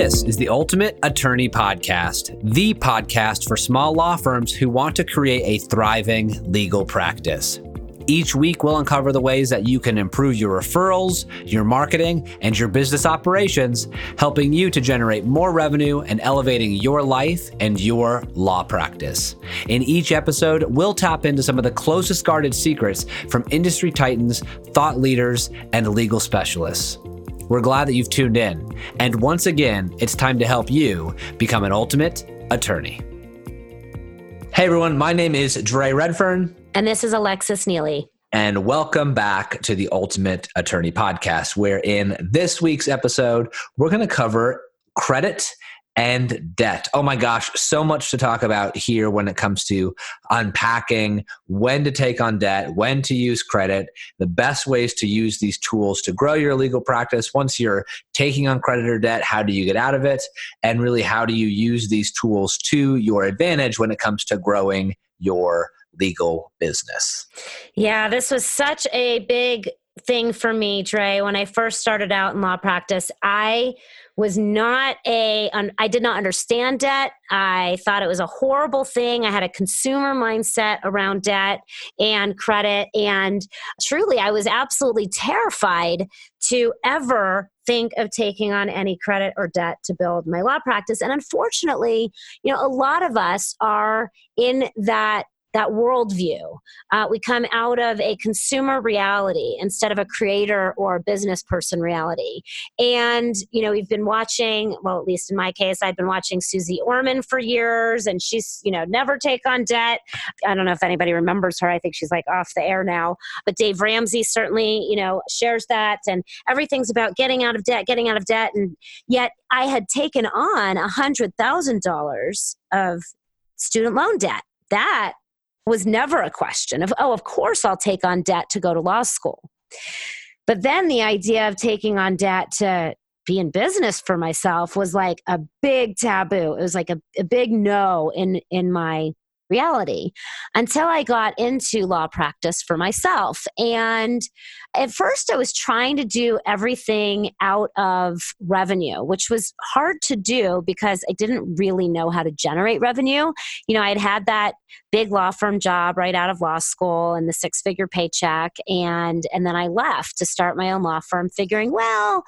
This is the Ultimate Attorney Podcast, the podcast for small law firms who want to create a thriving legal practice. Each week, we'll uncover the ways that you can improve your referrals, your marketing, and your business operations, helping you to generate more revenue and elevating your life and your law practice. In each episode, we'll tap into some of the closest guarded secrets from industry titans, thought leaders, and legal specialists. We're glad that you've tuned in. And once again, it's time to help you become an ultimate attorney. Hey everyone, my name is Dre Redfern. And this is Alexis Neely. And welcome back to the Ultimate Attorney Podcast, where in this week's episode, we're going to cover credit and debt. Oh my gosh, so much to talk about here when it comes to unpacking when to take on debt, when to use credit, the best ways to use these tools to grow your legal practice. Once you're taking on credit or debt, how do you get out of it? And really, how do you use these tools to your advantage when it comes to growing your legal business. Yeah, this was such a big thing for me, Dre. When I first started out in law practice, I was not a I did not understand debt. I thought it was a horrible thing. I had a consumer mindset around debt and credit and truly I was absolutely terrified to ever think of taking on any credit or debt to build my law practice. And unfortunately, you know, a lot of us are in that that worldview. Uh, we come out of a consumer reality instead of a creator or a business person reality. And, you know, we've been watching, well, at least in my case, I've been watching Suze Orman for years, and she's, you know, never take on debt. I don't know if anybody remembers her. I think she's like off the air now. But Dave Ramsey certainly, you know, shares that. And everything's about getting out of debt, getting out of debt. And yet I had taken on a $100,000 of student loan debt. That was never a question of, oh, of course I'll take on debt to go to law school. But then the idea of taking on debt to be in business for myself was like a big taboo. It was like a, a big no in in my reality until I got into law practice for myself. And at first, I was trying to do everything out of revenue, which was hard to do because I didn't really know how to generate revenue. You know, I had had that big law firm job right out of law school and the six figure paycheck and and then I left to start my own law firm figuring well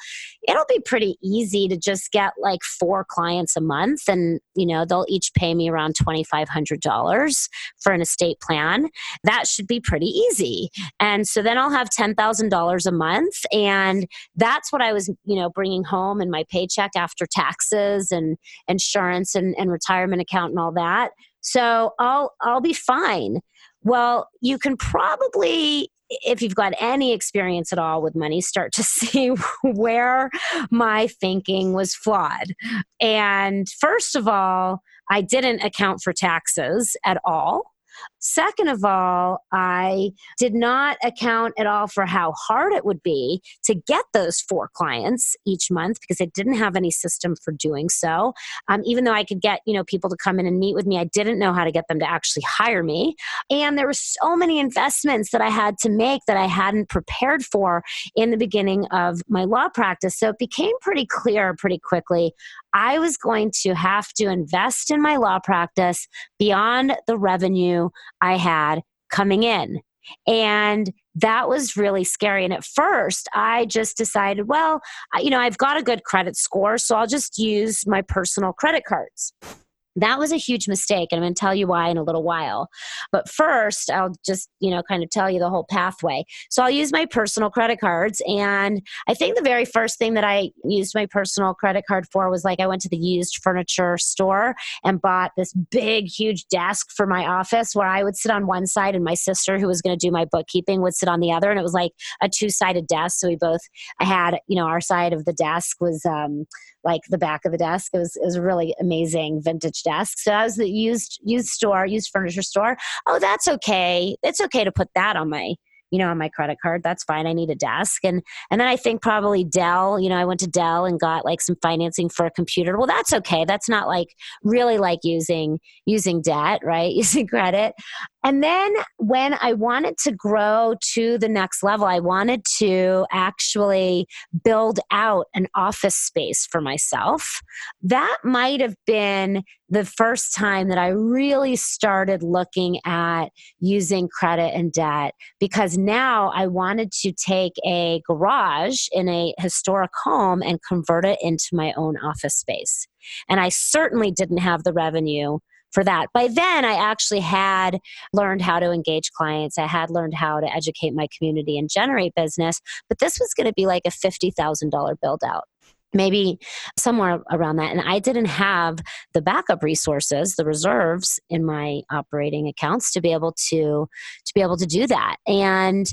it'll be pretty easy to just get like four clients a month and you know they'll each pay me around $2500 for an estate plan that should be pretty easy and so then I'll have $10,000 a month and that's what I was you know bringing home in my paycheck after taxes and insurance and, and retirement account and all that so I'll I'll be fine. Well, you can probably if you've got any experience at all with money, start to see where my thinking was flawed. And first of all, I didn't account for taxes at all. Second of all, I did not account at all for how hard it would be to get those four clients each month because I didn't have any system for doing so. Um, even though I could get you know people to come in and meet with me, I didn't know how to get them to actually hire me. And there were so many investments that I had to make that I hadn't prepared for in the beginning of my law practice. So it became pretty clear pretty quickly I was going to have to invest in my law practice beyond the revenue I had coming in. And that was really scary. And at first, I just decided, well, you know, I've got a good credit score, so I'll just use my personal credit cards. That was a huge mistake, and I'm going to tell you why in a little while. But first, I'll just, you know, kind of tell you the whole pathway. So I'll use my personal credit cards. And I think the very first thing that I used my personal credit card for was like I went to the used furniture store and bought this big, huge desk for my office where I would sit on one side and my sister, who was going to do my bookkeeping, would sit on the other. And it was like a two sided desk. So we both had, you know, our side of the desk was, um, like the back of the desk. It was, it was a really amazing vintage desk. So I was the used used store, used furniture store. Oh, that's okay. It's okay to put that on my you know on my credit card that's fine i need a desk and and then i think probably dell you know i went to dell and got like some financing for a computer well that's okay that's not like really like using using debt right using credit And then when I wanted to grow to the next level, I wanted to actually build out an office space for myself. That might have been the first time that I really started looking at using credit and debt because now I wanted to take a garage in a historic home and convert it into my own office space. And I certainly didn't have the revenue for that. By then, I actually had learned how to engage clients. I had learned how to educate my community and generate business. But this was going to be like a $50,000 build out maybe somewhere around that and i didn't have the backup resources the reserves in my operating accounts to be able to to be able to do that and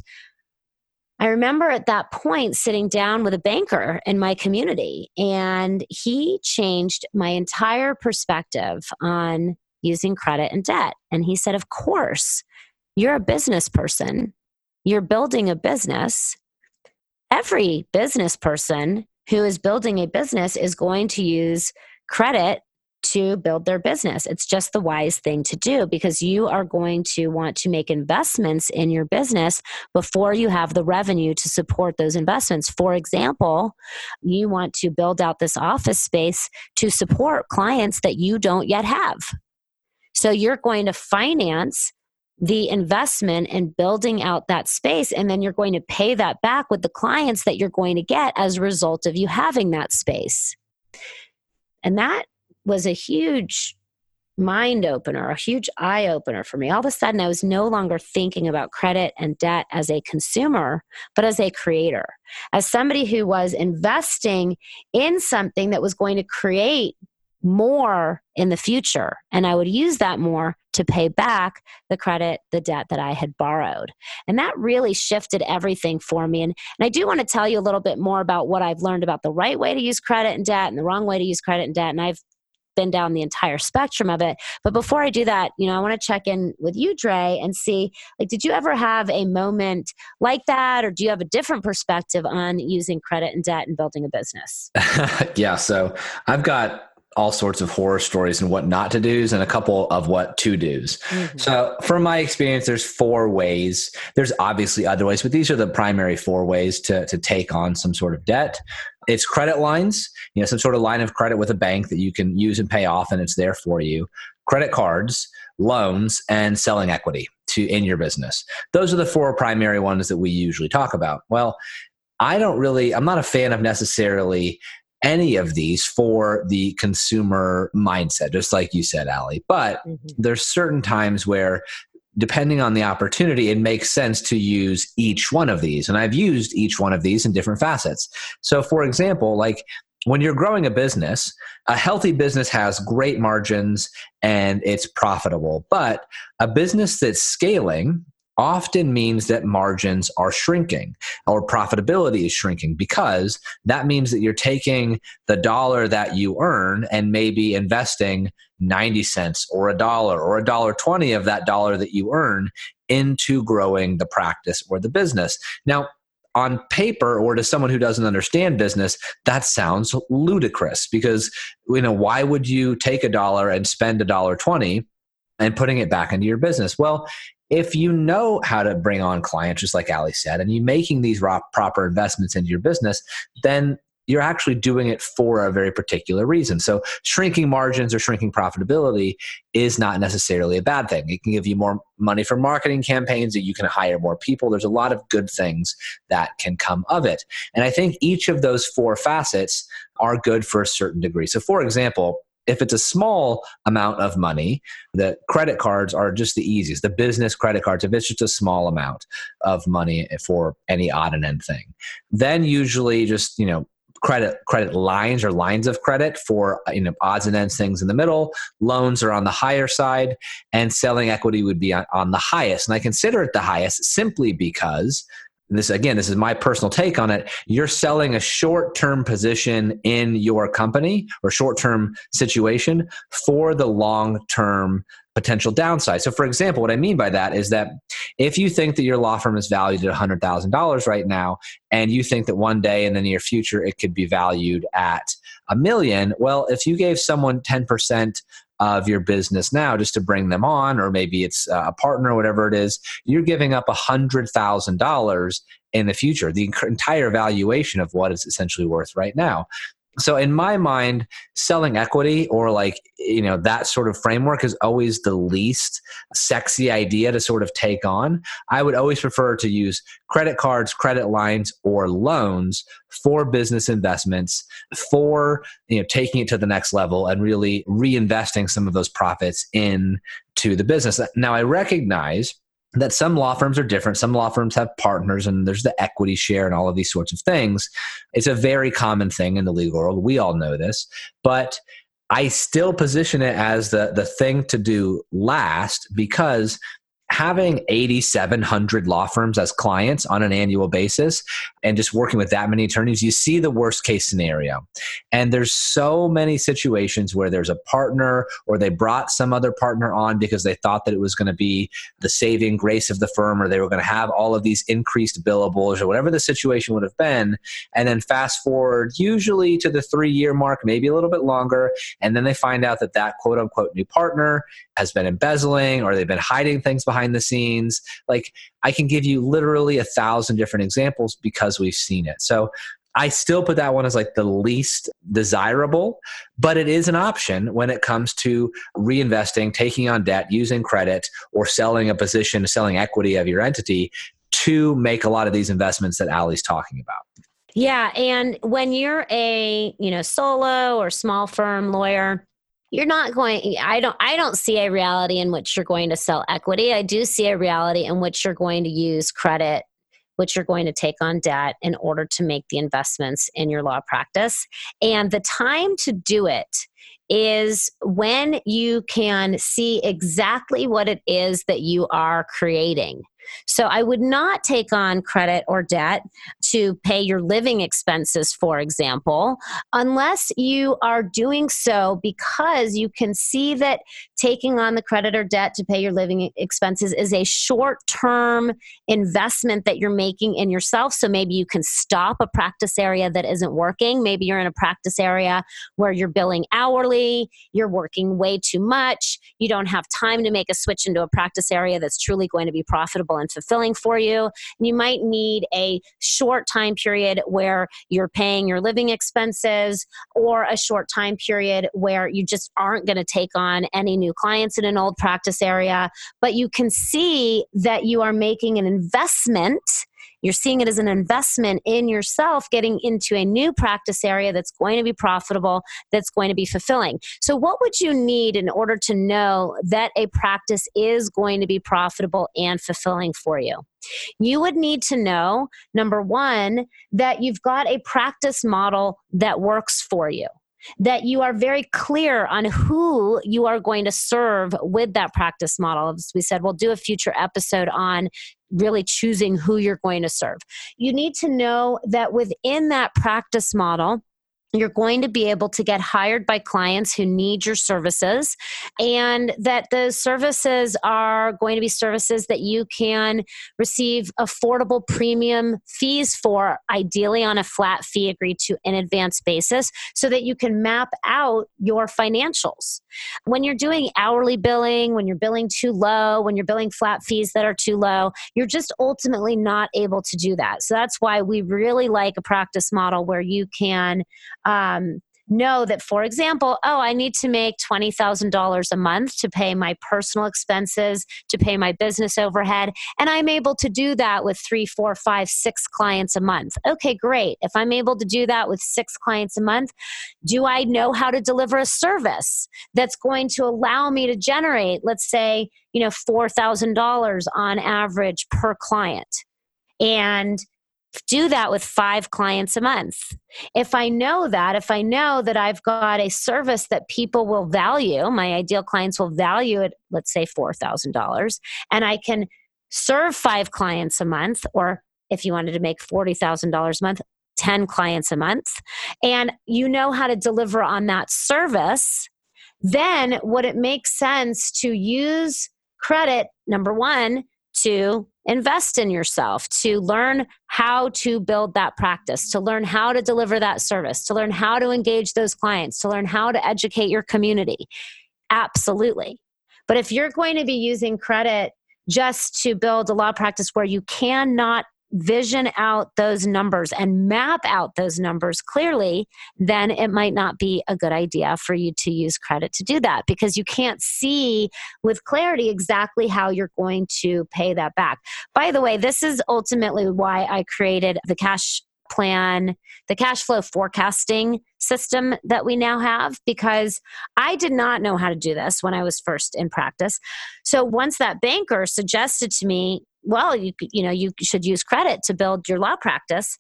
I remember at that point sitting down with a banker in my community, and he changed my entire perspective on using credit and debt. And he said, Of course, you're a business person, you're building a business. Every business person who is building a business is going to use credit to build their business. It's just the wise thing to do because you are going to want to make investments in your business before you have the revenue to support those investments. For example, you want to build out this office space to support clients that you don't yet have. So you're going to finance the investment in building out that space, and then you're going to pay that back with the clients that you're going to get as a result of you having that space. And that was a huge mind opener, a huge eye opener for me. All of a sudden, I was no longer thinking about credit and debt as a consumer, but as a creator, as somebody who was investing in something that was going to create more in the future. And I would use that more to pay back the credit, the debt that I had borrowed. And that really shifted everything for me. And, and I do want to tell you a little bit more about what I've learned about the right way to use credit and debt and the wrong way to use credit and debt. And I've been down the entire spectrum of it. But before I do that, you know, I want to check in with you, Dre, and see like, did you ever have a moment like that, or do you have a different perspective on using credit and debt and building a business? yeah. So I've got all sorts of horror stories and what not to do's and a couple of what to do's. Mm-hmm. So, from my experience, there's four ways. There's obviously other ways, but these are the primary four ways to, to take on some sort of debt. It's credit lines, you know, some sort of line of credit with a bank that you can use and pay off, and it's there for you. Credit cards, loans, and selling equity to in your business. Those are the four primary ones that we usually talk about. Well, I don't really, I'm not a fan of necessarily any of these for the consumer mindset, just like you said, Ali. But mm-hmm. there's certain times where depending on the opportunity, it makes sense to use each one of these. And I've used each one of these in different facets. So, for example, like when you're growing a business, a healthy business has great margins and it's profitable. But a business that's scaling often means that margins are shrinking or profitability is shrinking because that means that you're taking the dollar that you earn and maybe investing 90 cents or a dollar or a dollar 20 of that dollar that you earn into growing the practice or the business. Now, on paper or to someone who doesn't understand business that sounds ludicrous because you know why would you take a dollar and spend a dollar 20 and putting it back into your business well if you know how to bring on clients, just like Ali said, and you're making these proper investments into your business, then you're actually doing it for a very particular reason. So, shrinking margins or shrinking profitability is not necessarily a bad thing. It can give you more money for marketing campaigns, that you can hire more people. There's a lot of good things that can come of it. And I think each of those four facets are good for a certain degree. So, for example, if it's a small amount of money, the credit cards are just the easiest. The business credit cards, if it's just a small amount of money for any odd and end thing, then usually just, you know, credit credit lines or lines of credit for you know odds and ends things in the middle loans are on the higher side and selling equity would be on, on the highest and i consider it the highest simply because this again this is my personal take on it. You're selling a short-term position in your company or short-term situation for the long-term potential downside. So for example what i mean by that is that if you think that your law firm is valued at $100000 right now and you think that one day in the near future it could be valued at a million well if you gave someone 10% of your business now just to bring them on, or maybe it's uh, a partner, whatever it is, you're giving up $100,000 in the future, the entire valuation of what it's essentially worth right now so in my mind selling equity or like you know that sort of framework is always the least sexy idea to sort of take on. I would always prefer to use credit cards credit lines or loans for business investments for you know taking it to the next level and really reinvesting some of those profits into the business. Now i recognize that some law firms are different. Some law firms have partners and there's the equity share and all of these sorts of things. It's a very common thing in the legal world. We all know this. But I still position it as the, the thing to do last because having 8700 law firms as clients on an annual basis and just working with that many attorneys you see the worst case scenario. And there's so many situations where there's a partner or they brought some other partner on because they thought that it was going to be the saving grace of the firm or they were going to have all of these increased billables or whatever the situation would have been. And then fast forward usually to the 3 year mark maybe a little bit longer and then they find out that that quote unquote new partner has been embezzling or they've been hiding things behind the scenes. Like I can give you literally a thousand different examples because we've seen it. So I still put that one as like the least desirable, but it is an option when it comes to reinvesting, taking on debt, using credit, or selling a position, selling equity of your entity to make a lot of these investments that Ali's talking about. Yeah, and when you're a, you know, solo or small firm lawyer, you're not going i don't i don't see a reality in which you're going to sell equity. I do see a reality in which you're going to use credit which you're going to take on debt in order to make the investments in your law practice. And the time to do it is when you can see exactly what it is that you are creating so I would not take on credit or debt to pay your living expenses, for example, unless you are doing so because you can see that taking on the credit or debt to pay your living expenses is a short term investment that you're making in yourself. So maybe you can stop a practice area that isn't working. Maybe you're in a practice area where you're billing hourly, you're working way too much, you don't have time to make a switch into a practice area that's truly going to be profitable and fulfilling for you. And you might need a short time period where you're paying your living expenses or a short time period where you just aren't going to take on any new clients in an old practice area. But you can see that you are making an investment you're seeing it as an investment in yourself, getting into a new practice area that's going to be profitable, that's going to be fulfilling. So, what would you need in order to know that a practice is going to be profitable and fulfilling for you? You would need to know, number one, that you've got a practice model that works for you that you are very clear on who you are going to serve with that practice model. As we said, we'll do a future episode on really choosing who you're going to serve. You need to know that within that practice model, you're going to be able to get hired by clients who need your services and that those services are going to be services that you can receive affordable premium fees for ideally on a flat fee agreed to in advance basis so that you can map out your financials. When you're doing hourly billing when you're billing too low when you're billing flat fees that are too low you're just ultimately not able to do that. So that's why we really like a practice model where you can um, know that, for example, oh, I need to make $20,000 a month to pay my personal expenses, to pay my business overhead. And I'm able to do that with three, four, five, six clients a month. Okay, great. If I'm able to do that with six clients a month, do I know how to deliver a service that's going to allow me to generate, let's say, you know, $4,000 on average per client? And do that with five clients a month. If I know that, if I know that I've got a service that people will value, my ideal clients will value it, let's say $4,000, and I can serve five clients a month, or if you wanted to make $40,000 a month, 10 clients a month, and you know how to deliver on that service, then would it make sense to use credit, number one, to invest in yourself, to learn how to build that practice, to learn how to deliver that service, to learn how to engage those clients, to learn how to educate your community. Absolutely. But if you're going to be using credit just to build a law practice where you cannot vision out those numbers and map out those numbers clearly, then it might not be a good idea for you to use credit to do that because you can't see with clarity exactly how you're going to pay that back. By the way, this is ultimately why I created the cash plan, the cash flow forecasting system that we now have because I did not know how to do this when I was first in practice. So once that banker suggested to me, well, you you know, you should use credit to build your law practice.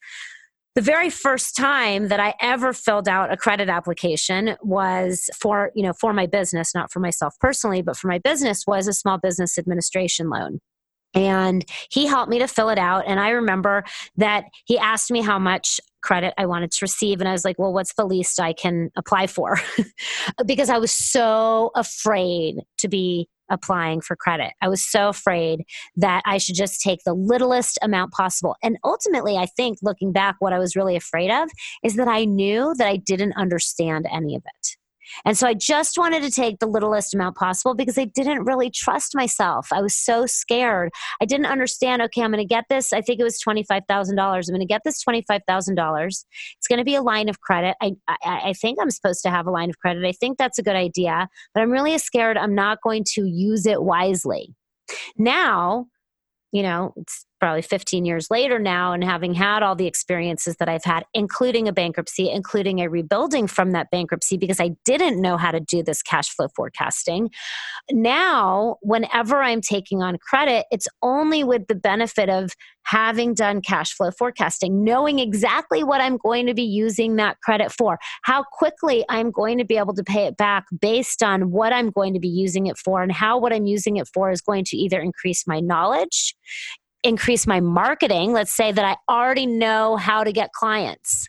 The very first time that I ever filled out a credit application was for, you know, for my business, not for myself personally, but for my business was a small business administration loan and he helped me to fill it out and i remember that he asked me how much credit i wanted to receive and i was like well what's the least i can apply for because i was so afraid to be applying for credit. I was so afraid that i should just take the littlest amount possible. And ultimately i think looking back what i was really afraid of is that i knew that i didn't understand any of it and so I just wanted to take the littlest amount possible because I didn't really trust myself. I was so scared. I didn't understand, okay, I'm going to get this. I think it was $25,000. I'm going to get this $25,000. It's going to be a line of credit. I, I, I think I'm supposed to have a line of credit. I think that's a good idea, but I'm really scared I'm not going to use it wisely. Now, you know, it's probably 15 years later now and having had all the experiences that I've had, including a bankruptcy, including a rebuilding from that bankruptcy, because I didn't know how to do this cash flow forecasting. Now, whenever I'm taking on credit, it's only with the benefit of having done cash flow forecasting, knowing exactly what I'm going to be using that credit for, how quickly I'm going to be able to pay it back based on what I'm going to be using it for, and how what I'm using it for is going to either increase my knowledge increase my marketing, let's say that I already know how to get clients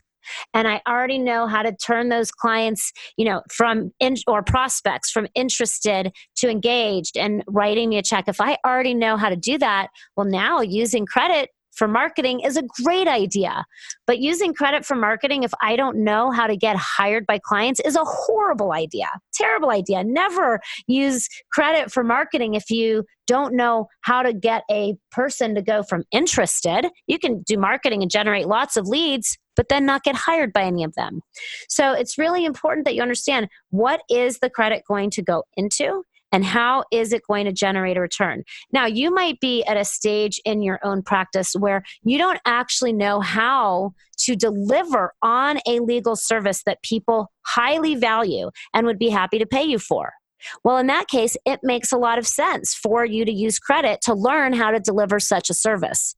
and I already know how to turn those clients, you know, from in, or prospects from interested to engaged and writing me a check. If I already know how to do that, well, now using credit for marketing is a great idea. But using credit for marketing, if I don't know how to get hired by clients, is a horrible idea. Terrible idea. Never use credit for marketing if you don't know how to get a person to go from interested. You can do marketing and generate lots of leads, but then not get hired by any of them. So it's really important that you understand what is the credit going to go into and how is it going to generate a return? Now, you might be at a stage in your own practice where you don't actually know how to deliver on a legal service that people highly value and would be happy to pay you for. Well, in that case, it makes a lot of sense for you to use credit to learn how to deliver such a service.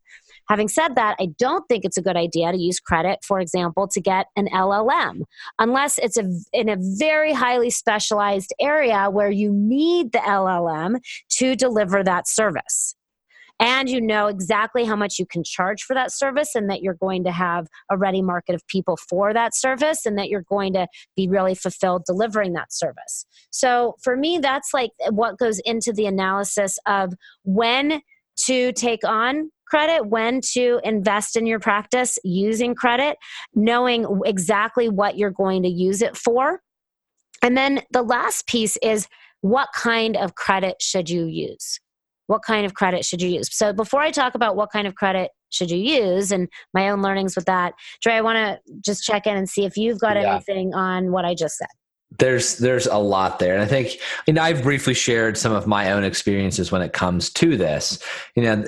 Having said that, I don't think it's a good idea to use credit, for example, to get an LLM, unless it's a, in a very highly specialized area where you need the LLM to deliver that service. And you know exactly how much you can charge for that service, and that you're going to have a ready market of people for that service, and that you're going to be really fulfilled delivering that service. So, for me, that's like what goes into the analysis of when to take on credit, when to invest in your practice using credit, knowing exactly what you're going to use it for. And then the last piece is what kind of credit should you use? What kind of credit should you use? So before I talk about what kind of credit should you use and my own learnings with that, Dre, I want to just check in and see if you've got yeah. anything on what I just said there's there's a lot there. And i think you know i've briefly shared some of my own experiences when it comes to this. You know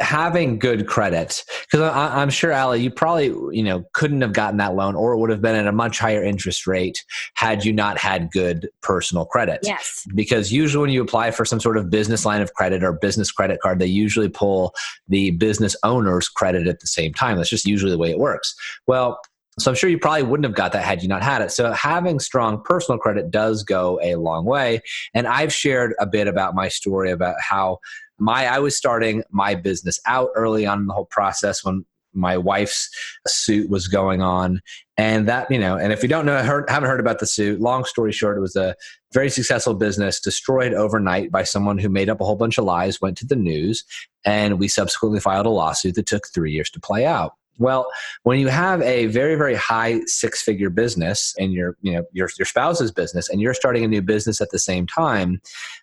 having good credit because i'm sure ali you probably you know couldn't have gotten that loan or it would have been at a much higher interest rate had you not had good personal credit. Yes. Because usually when you apply for some sort of business line of credit or business credit card they usually pull the business owner's credit at the same time. That's just usually the way it works. Well so I'm sure you probably wouldn't have got that had you not had it. So having strong personal credit does go a long way. And I've shared a bit about my story about how my I was starting my business out early on in the whole process when my wife's suit was going on and that you know and if you don't know heard, haven't heard about the suit long story short it was a very successful business destroyed overnight by someone who made up a whole bunch of lies went to the news and we subsequently filed a lawsuit that took three years to play out Well, when you have a very, very high six figure business and your, you know, your, your spouse's business and you're starting a new business at the same time,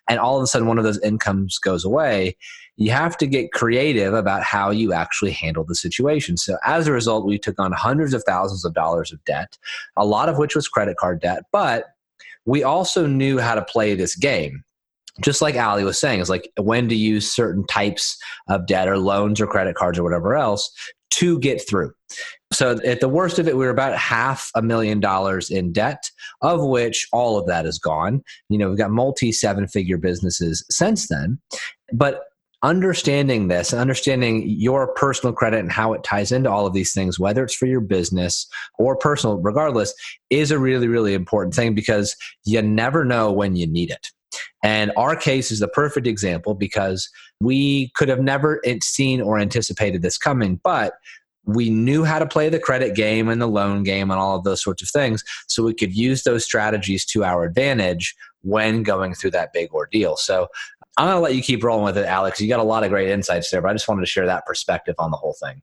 and all of a sudden one of those incomes goes away, you have to get creative about how you actually handle the situation. So as a result, we took on hundreds of thousands of dollars of debt, a lot of which was credit card debt, but we also knew how to play this game just like Ali was saying, is like when to use certain types of debt or loans or credit cards or whatever else to get through. So at the worst of it, we were about half a million dollars in debt, of which all of that is gone. You know, we've got multi seven figure businesses since then. But understanding this understanding your personal credit and how it ties into all of these things whether it's for your business or personal regardless is a really really important thing because you never know when you need it and our case is the perfect example because we could have never seen or anticipated this coming but we knew how to play the credit game and the loan game and all of those sorts of things so we could use those strategies to our advantage when going through that big ordeal so I'm going to let you keep rolling with it, Alex. You got a lot of great insights there, but I just wanted to share that perspective on the whole thing.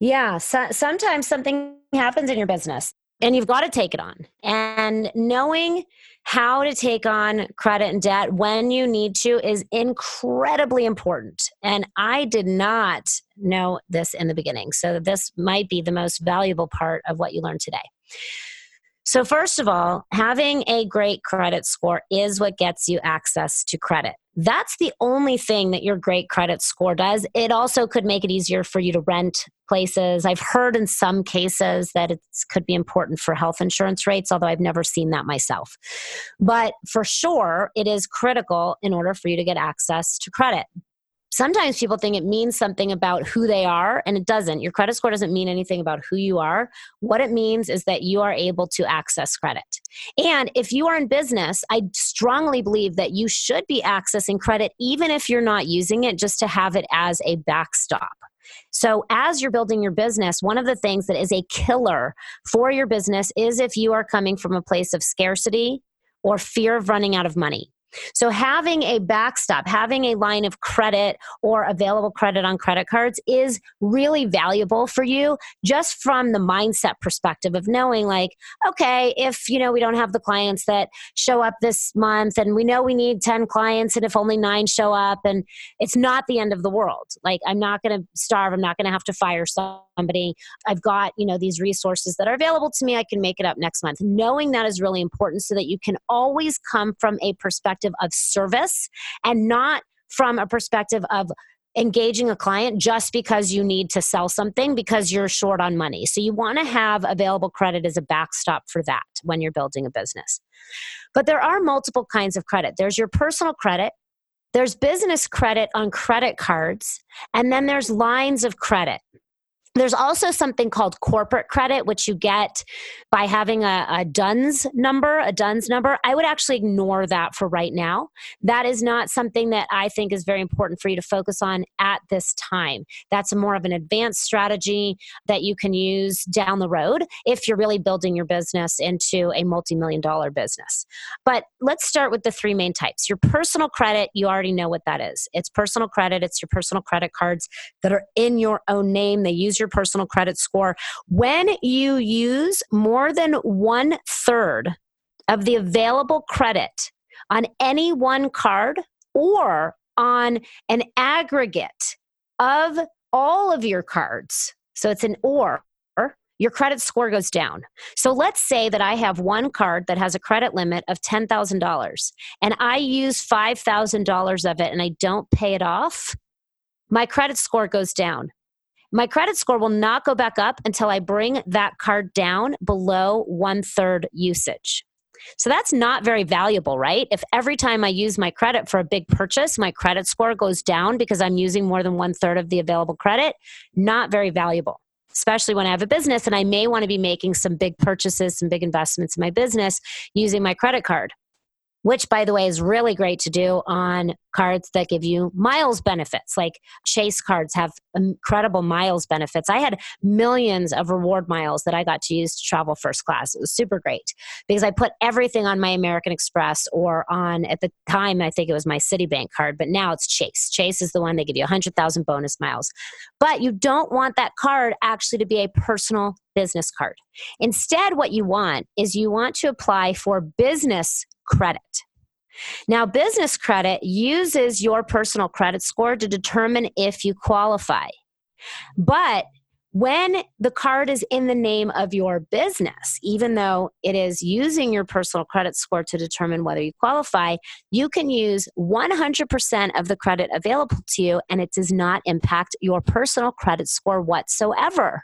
Yeah. So, sometimes something happens in your business and you've got to take it on. And knowing how to take on credit and debt when you need to is incredibly important. And I did not know this in the beginning. So, this might be the most valuable part of what you learned today. So, first of all, having a great credit score is what gets you access to credit. That's the only thing that your great credit score does. It also could make it easier for you to rent places. I've heard in some cases that it could be important for health insurance rates, although I've never seen that myself. But for sure, it is critical in order for you to get access to credit sometimes people think it means something about who they are and it doesn't. Your credit score doesn't mean anything about who you are. What it means is that you are able to access credit. And if you are in business i strongly believe that you should be accessing credit even if you're not using it just to have it as a backstop. So, as you're building your business, one of the things that is a killer for your business is if you are coming from a place of scarcity or fear of running out of money. So, having a backstop, having a line of credit or available credit on credit cards is really valuable for you just from the mindset perspective of knowing, like, okay, if you know we don't have the clients that show up this month and we know we need 10 clients and if only nine show up and it's not the end of the world. Like, I'm not going to starve, I'm not going to have to fire somebody. I've got, you know, these resources that are available to me. I can make it up next month. Knowing that is really important so that you can always come from a perspective perspective of service and not from a perspective of engaging a client just because you need to sell something because you're short on money. So you want to have available credit as a backstop for that when you're building a business. But there are multiple kinds of credit. There's your personal credit, there's business credit on credit cards, and then there's lines of credit. There's also something called corporate credit, which you get by having a, a DUNS number, a DUNS number. I would actually ignore that for right now. That is not something that I think is very important for you to focus on at this time. That's more of an advanced strategy that you can use down the road if you're really building your business into a multi million dollar business. But let's start with the three main types. Your personal credit, you already know what that is. It's personal credit, it's your personal credit cards that are in your own name. They use your your personal credit score. When you use more than one third of the available credit on any one card or on an aggregate of all of your cards, so it's an or, your credit score goes down. So let's say that I have one card that has a credit limit of $10,000 and I use $5,000 of it and I don't pay it off, my credit score goes down. My credit score will not go back up until I bring that card down below one third usage. So that's not very valuable, right? If every time I use my credit for a big purchase, my credit score goes down because I'm using more than one third of the available credit, not very valuable, especially when I have a business and I may want to be making some big purchases, some big investments in my business using my credit card. Which by the way is really great to do on cards that give you miles benefits. Like Chase cards have incredible miles benefits. I had millions of reward miles that I got to use to travel first class. It was super great because I put everything on my American Express or on, at the time, I think it was my Citibank card, but now it's Chase. Chase is the one that give you 100,000 bonus miles. But you don't want that card actually to be a personal business card. Instead, what you want is you want to apply for business credit. Now, business credit uses your personal credit score to determine if you qualify. But when the card is in the name of your business, even though it is using your personal credit score to determine whether you qualify, you can use 100% of the credit available to you and it does not impact your personal credit score whatsoever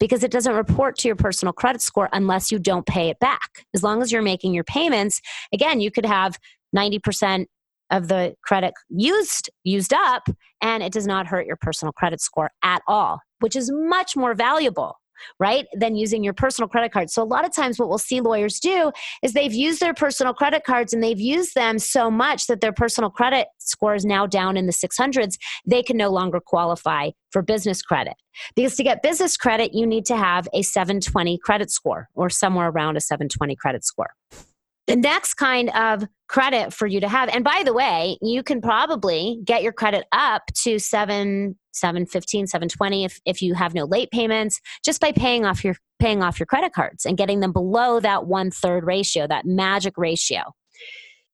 because it doesn't report to your personal credit score unless you don't pay it back. As long as you're making your payments, again, you could have 90% of the credit used used up and it does not hurt your personal credit score at all, which is much more valuable right than using your personal credit card. So a lot of times what we'll see lawyers do is they've used their personal credit cards and they've used them so much that their personal credit score is now down in the 600s they can no longer qualify for business credit. Because to get business credit you need to have a 720 credit score or somewhere around a 720 credit score the next kind of credit for you to have. And by the way you can probably get your credit up to 7 715 720 if, if you have no late payments just by paying off your paying off your credit cards and getting them below that one third ratio that magic ratio.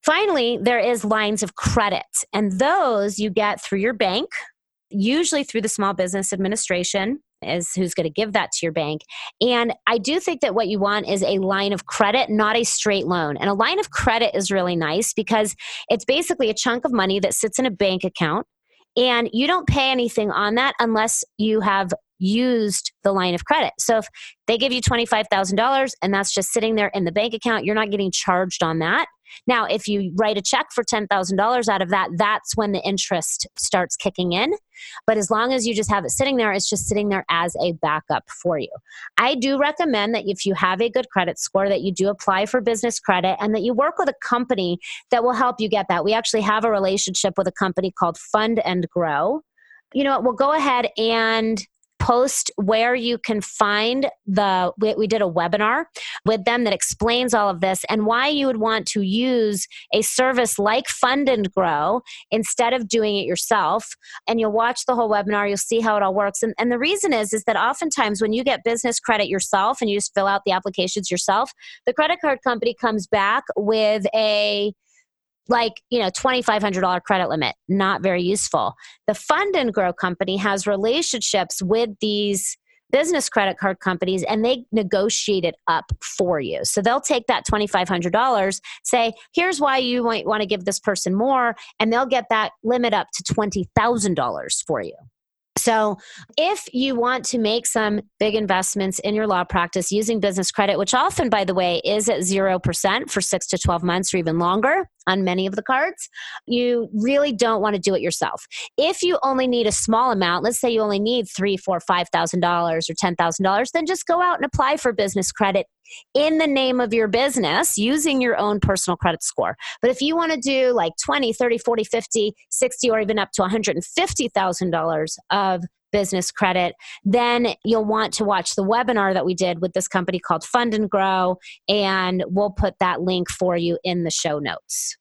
Finally there is lines of credit and those you get through your bank usually through the small business administration is who's going to give that to your bank. And I do think that what you want is a line of credit, not a straight loan. And a line of credit is really nice because it's basically a chunk of money that sits in a bank account and you don't pay anything on that unless you have used the line of credit. So if they give you $25,000 and that's just sitting there in the bank account, you're not getting charged on that. Now, if you write a check for $10,000 out of that, that's when the interest starts kicking in. But as long as you just have it sitting there, it's just sitting there as a backup for you. I do recommend that if you have a good credit score, that you do apply for business credit and that you work with a company that will help you get that. We actually have a relationship with a company called Fund and Grow. You know, we'll go ahead and post where you can find the we, we, did a webinar with them that explains all of this and why you would want to use a service like fund and grow instead of doing it yourself. And you'll watch the whole webinar you'll see how it all works. And, and the reason is is that oftentimes when you get business credit yourself and you just fill out the applications yourself the credit card company comes back with a like you know $2500 credit limit not very useful. The fund and grow company has relationships with these business credit card companies and they negotiate it up for you. So they'll take that $2500 say here's why you might want to give this person more and they'll get that limit up to $20000 for you so, if you want to make some big investments in your law practice using business credit, which often, by the way, is at 0% for six to 12 months or even longer on many of the cards, you really don't want to do it yourself. If you only need a small amount, let's say you only need three, four, five thousand dollars or ten thousand dollars, then just go out and apply for business credit in the name of your business using your own personal credit score. But if you want to do like 20, 30, 40, 50, 60 or even up to $150,000 of business credit, then you'll want to watch the webinar that we did with this company called Fund and Grow and we'll put that link for you in the show notes.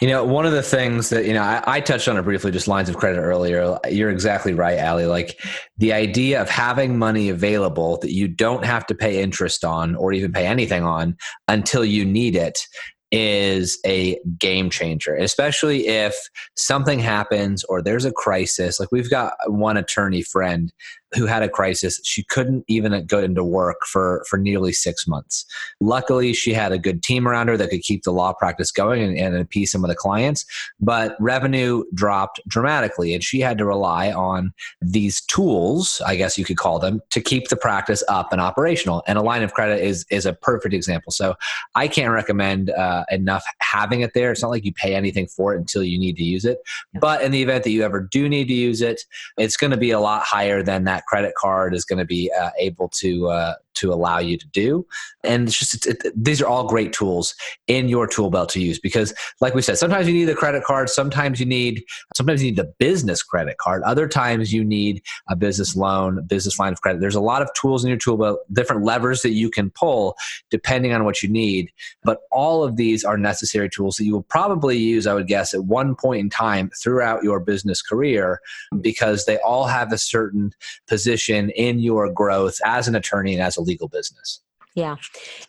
You know, one of the things that, you know, I, I, touched on it briefly, just lines of credit earlier. You're exactly right, Ali. Like the idea of having money available that you don't have to pay interest on or even pay anything on until you need it is a game changer, especially if something happens or there's a crisis. Like we've got one attorney friend who had a crisis. She couldn't even go into work for, for nearly six months. Luckily, she had a good team around her that could keep the law practice going and, and appease some of the clients, but revenue dropped dramatically. And she had to rely on these tools, I guess you could call them, to keep the practice up and operational. And a line of credit is, is a perfect example. So I can't recommend uh, enough having it there. It's not like you pay anything for it until you need to use it. But in the event that you ever do need to use it, it's going to be a lot higher than that credit card is going to be uh, able to uh, to allow you to do. And it's just, it, these are all great tools in your tool belt to use because, like we said, sometimes you need a credit card, sometimes you need, sometimes you need a business credit card, other times you need a business loan, business line of credit. There's a lot of tools in your tool belt, different levers that you can pull depending on what you need. But all of these are necessary tools that you will probably use, I would guess, at one point in time throughout your business career because they all have a certain position in your growth as an attorney and as a legal business. Yeah.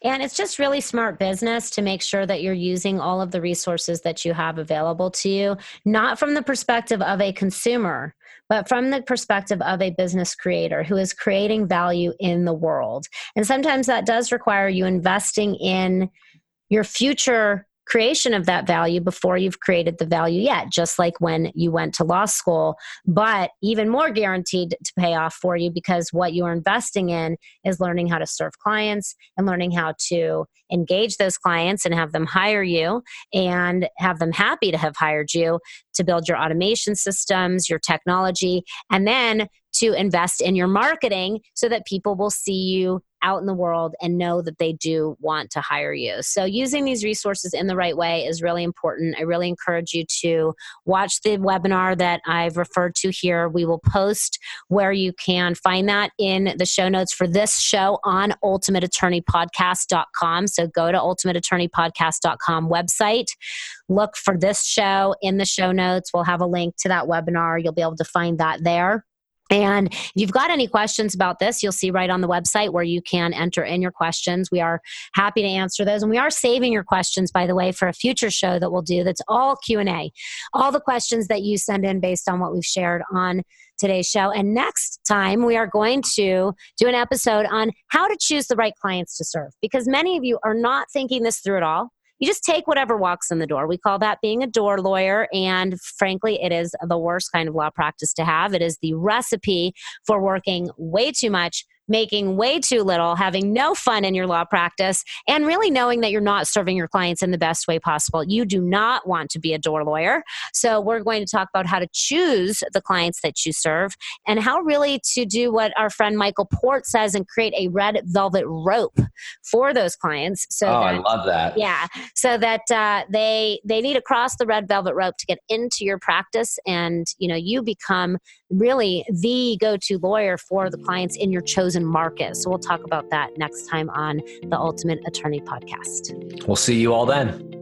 And it's just really smart business to make sure that you're using all of the resources that you have available to you, not from the perspective of a consumer, but from the perspective of a business creator who is creating value in the world. And sometimes that does require you investing in your future creation of that value before you've created the value yet, just like when you went to law school, but even more guaranteed to pay off for you because what you're investing in is learning how to serve clients and learning how to engage those clients and have them hire you and have them happy to have hired you to build your automation systems, your technology, and then to invest in your marketing so that people will see you out in the world and know that they do want to hire you. So, using these resources in the right way is really important. I really encourage you to watch the webinar that I've referred to here. We will post where you can find that in the show notes for this show on ultimateattorneypodcast.com. So, go to ultimateattorneypodcast.com website, look for this show in the show notes. We'll have a link to that webinar. You'll be able to find that there. And if you've got any questions about this, you'll see right on the website where you can enter in your questions. We are happy to answer those, and we are saving your questions, by the way, for a future show that we'll do. That's all Q and A, all the questions that you send in based on what we've shared on today's show. And next time, we are going to do an episode on how to choose the right clients to serve, because many of you are not thinking this through at all you just take whatever walks in the door. We call that being a door lawyer. And frankly, it is the worst kind of law practice to have. It is the recipe for working way too much making way too little, having no fun in your law practice, and really knowing that you're not serving your clients in the best way possible. You do not want to be a door lawyer. So, we're going to talk about how to choose the clients that you serve and how really to do what our friend Michael Port says and create a red velvet rope for those clients. So, oh, that, I love that. Yeah. So that uh, they they need to cross the red velvet rope to get into your practice, and you know you become really the go-to lawyer for the clients in your chosen market. So we'll talk about that next time on the Ultimate Attorney podcast. We'll see you all then.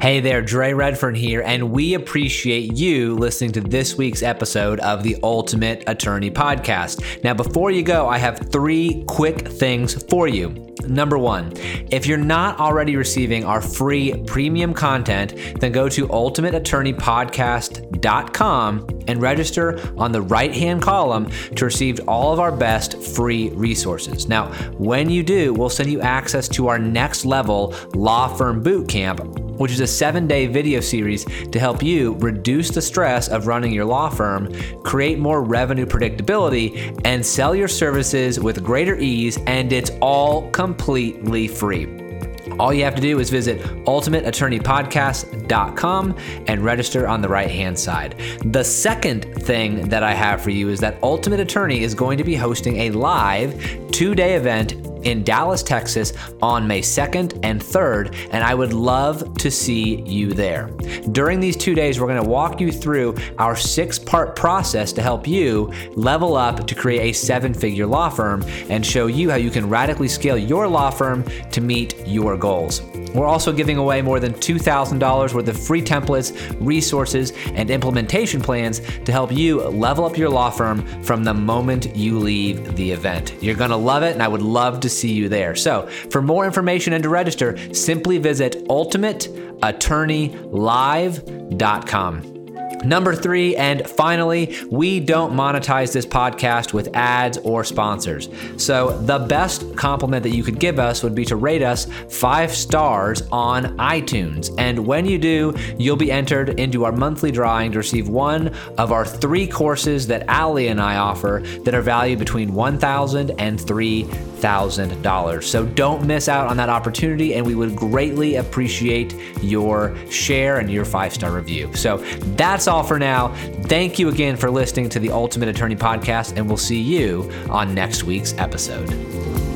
Hey there, Dre Redfern here, and we appreciate you listening to this week's episode of the Ultimate Attorney Podcast. Now, before you go, I have three quick things for you. Number one, if you're not already receiving our free premium content, then go to ultimateattorneypodcast.com and register on the right hand column to receive all of our best free resources. Now, when you do, we'll send you access to our next level law firm boot camp which is a seven day video series to help you reduce the stress of running your law firm, create more revenue predictability, and sell your services with greater ease. And it's all completely free. All you have to do is visit ultimateattorneypodcast.com and register on the right hand side. The second thing that I have for you is that Ultimate Attorney is going to be hosting a live two day event in Dallas, Texas on May 2nd and 3rd, and I would love to see you there. During these two days, we're going to walk you through our six part process to help you level up to create a seven figure law firm and show you how you can radically scale your law firm to meet your goals. We're also giving away more than $2,000 worth of free templates, resources, and implementation plans to help you level up your law firm from the moment you leave the event. You're going to love it, and I would love to see you there. So, for more information and to register, simply visit ultimateattorneylive.com. Number three, and finally, we don't monetize this podcast with ads or sponsors. So, the best compliment that you could give us would be to rate us five stars on iTunes. And when you do, you'll be entered into our monthly drawing to receive one of our three courses that Ali and I offer that are valued between $1,000 and $3,000. So, don't miss out on that opportunity, and we would greatly appreciate your share and your five star review. So, that's all for now. Thank you again for listening to the Ultimate Attorney Podcast, and we'll see you on next week's episode.